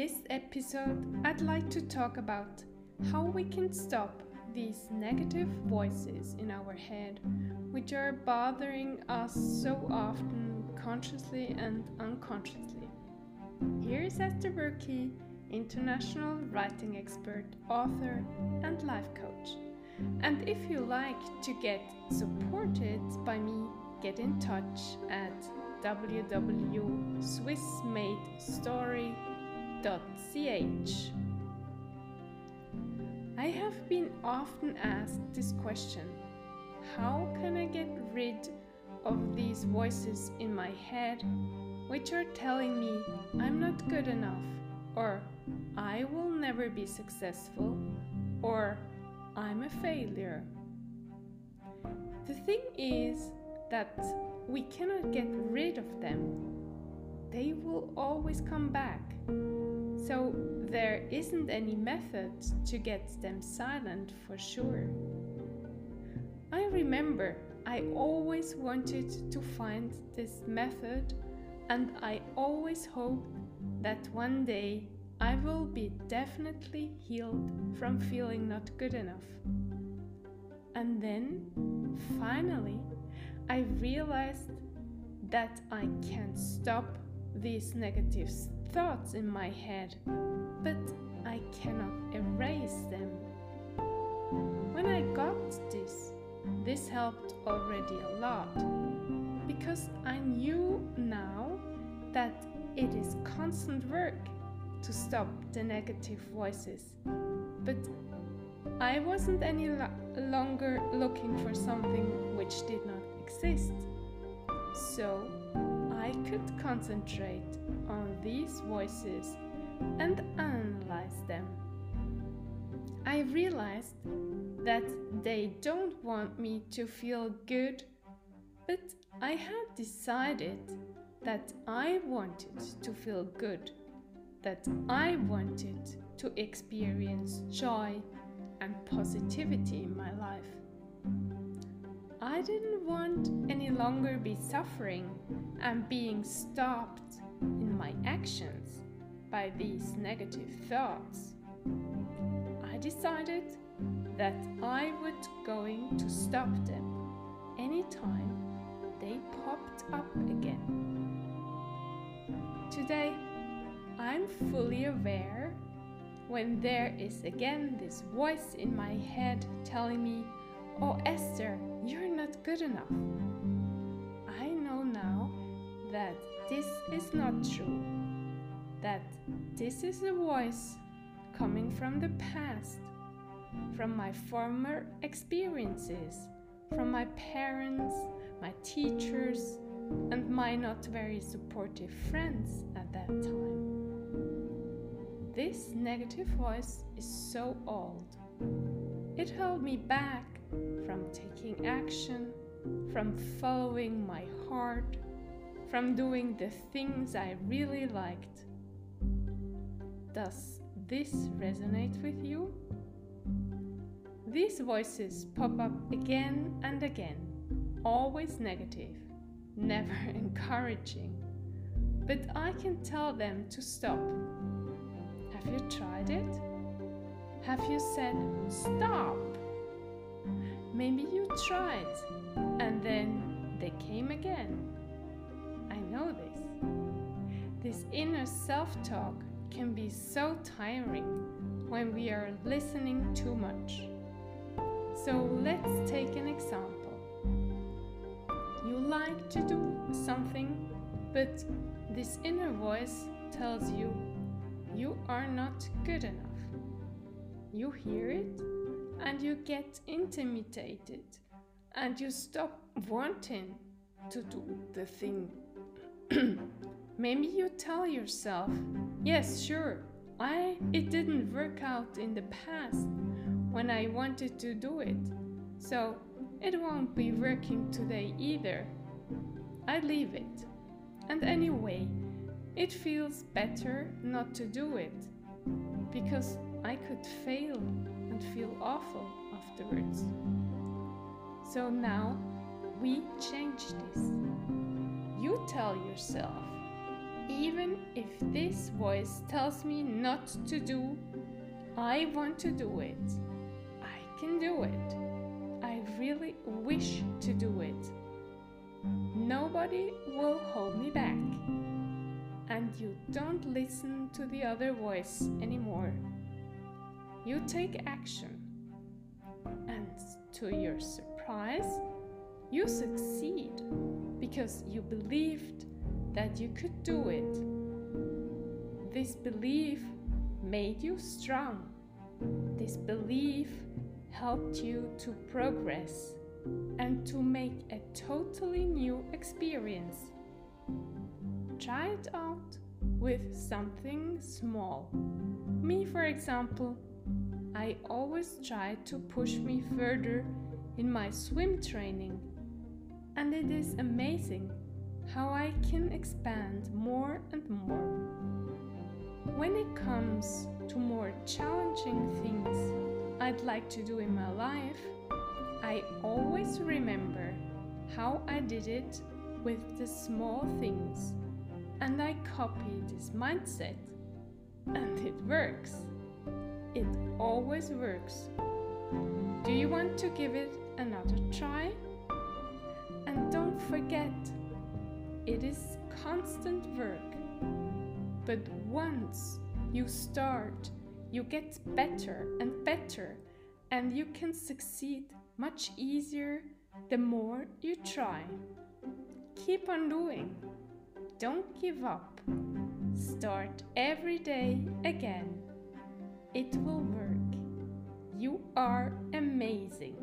this episode, I'd like to talk about how we can stop these negative voices in our head, which are bothering us so often, consciously and unconsciously. Here is Esther Burkey, international writing expert, author, and life coach. And if you like to get supported by me, get in touch at www.swissmadestory.ch. I have been often asked this question How can I get rid of these voices in my head which are telling me I'm not good enough, or I will never be successful, or I'm a failure? The thing is that we cannot get rid of them. They will always come back. So there isn't any method to get them silent for sure. I remember I always wanted to find this method and I always hoped that one day I will be definitely healed from feeling not good enough. And then, finally, I realized that I can stop these negative thoughts in my head, but I cannot erase them. When I got this, this helped already a lot because I knew now that it is constant work to stop the negative voices. But I wasn't any lo- longer looking for something which did not exist. Could concentrate on these voices and analyze them. I realized that they don't want me to feel good, but I had decided that I wanted to feel good, that I wanted to experience joy and positivity in my life. I didn't want any longer be suffering and being stopped in my actions by these negative thoughts. I decided that I was going to stop them anytime they popped up again. Today, I'm fully aware when there is again this voice in my head telling me, Oh, Esther, you're not good enough. I know now that this is not true, that this is a voice coming from the past, from my former experiences, from my parents, my teachers, and my not very supportive friends at that time. This negative voice is so old. It held me back from taking action, from following my heart, from doing the things I really liked. Does this resonate with you? These voices pop up again and again, always negative, never encouraging. But I can tell them to stop. Have you tried it? Have you said, Stop? Maybe you tried and then they came again. I know this. This inner self talk can be so tiring when we are listening too much. So let's take an example. You like to do something, but this inner voice tells you you are not good enough. You hear it you get intimidated and you stop wanting to do the thing. Maybe you tell yourself, yes, sure, I it didn't work out in the past when I wanted to do it. So it won't be working today either. I leave it. And anyway, it feels better not to do it because I could fail and feel awful afterwards. So now we change this. You tell yourself, even if this voice tells me not to do, I want to do it. I can do it. I really wish to do it. Nobody will hold me back. And you don't listen to the other voice anymore. You take action. And to your surprise, you succeed because you believed that you could do it. This belief made you strong. This belief helped you to progress and to make a totally new experience. Try it out with something small. Me, for example, I always try to push me further in my swim training, and it is amazing how I can expand more and more. When it comes to more challenging things I'd like to do in my life, I always remember how I did it with the small things and I copy this mindset and it works. It always works. Do you want to give it another try? And don't forget, it is constant work. But once you start, you get better and better, and you can succeed much easier the more you try. Keep on doing. Don't give up. Start every day again. It will work. You are amazing.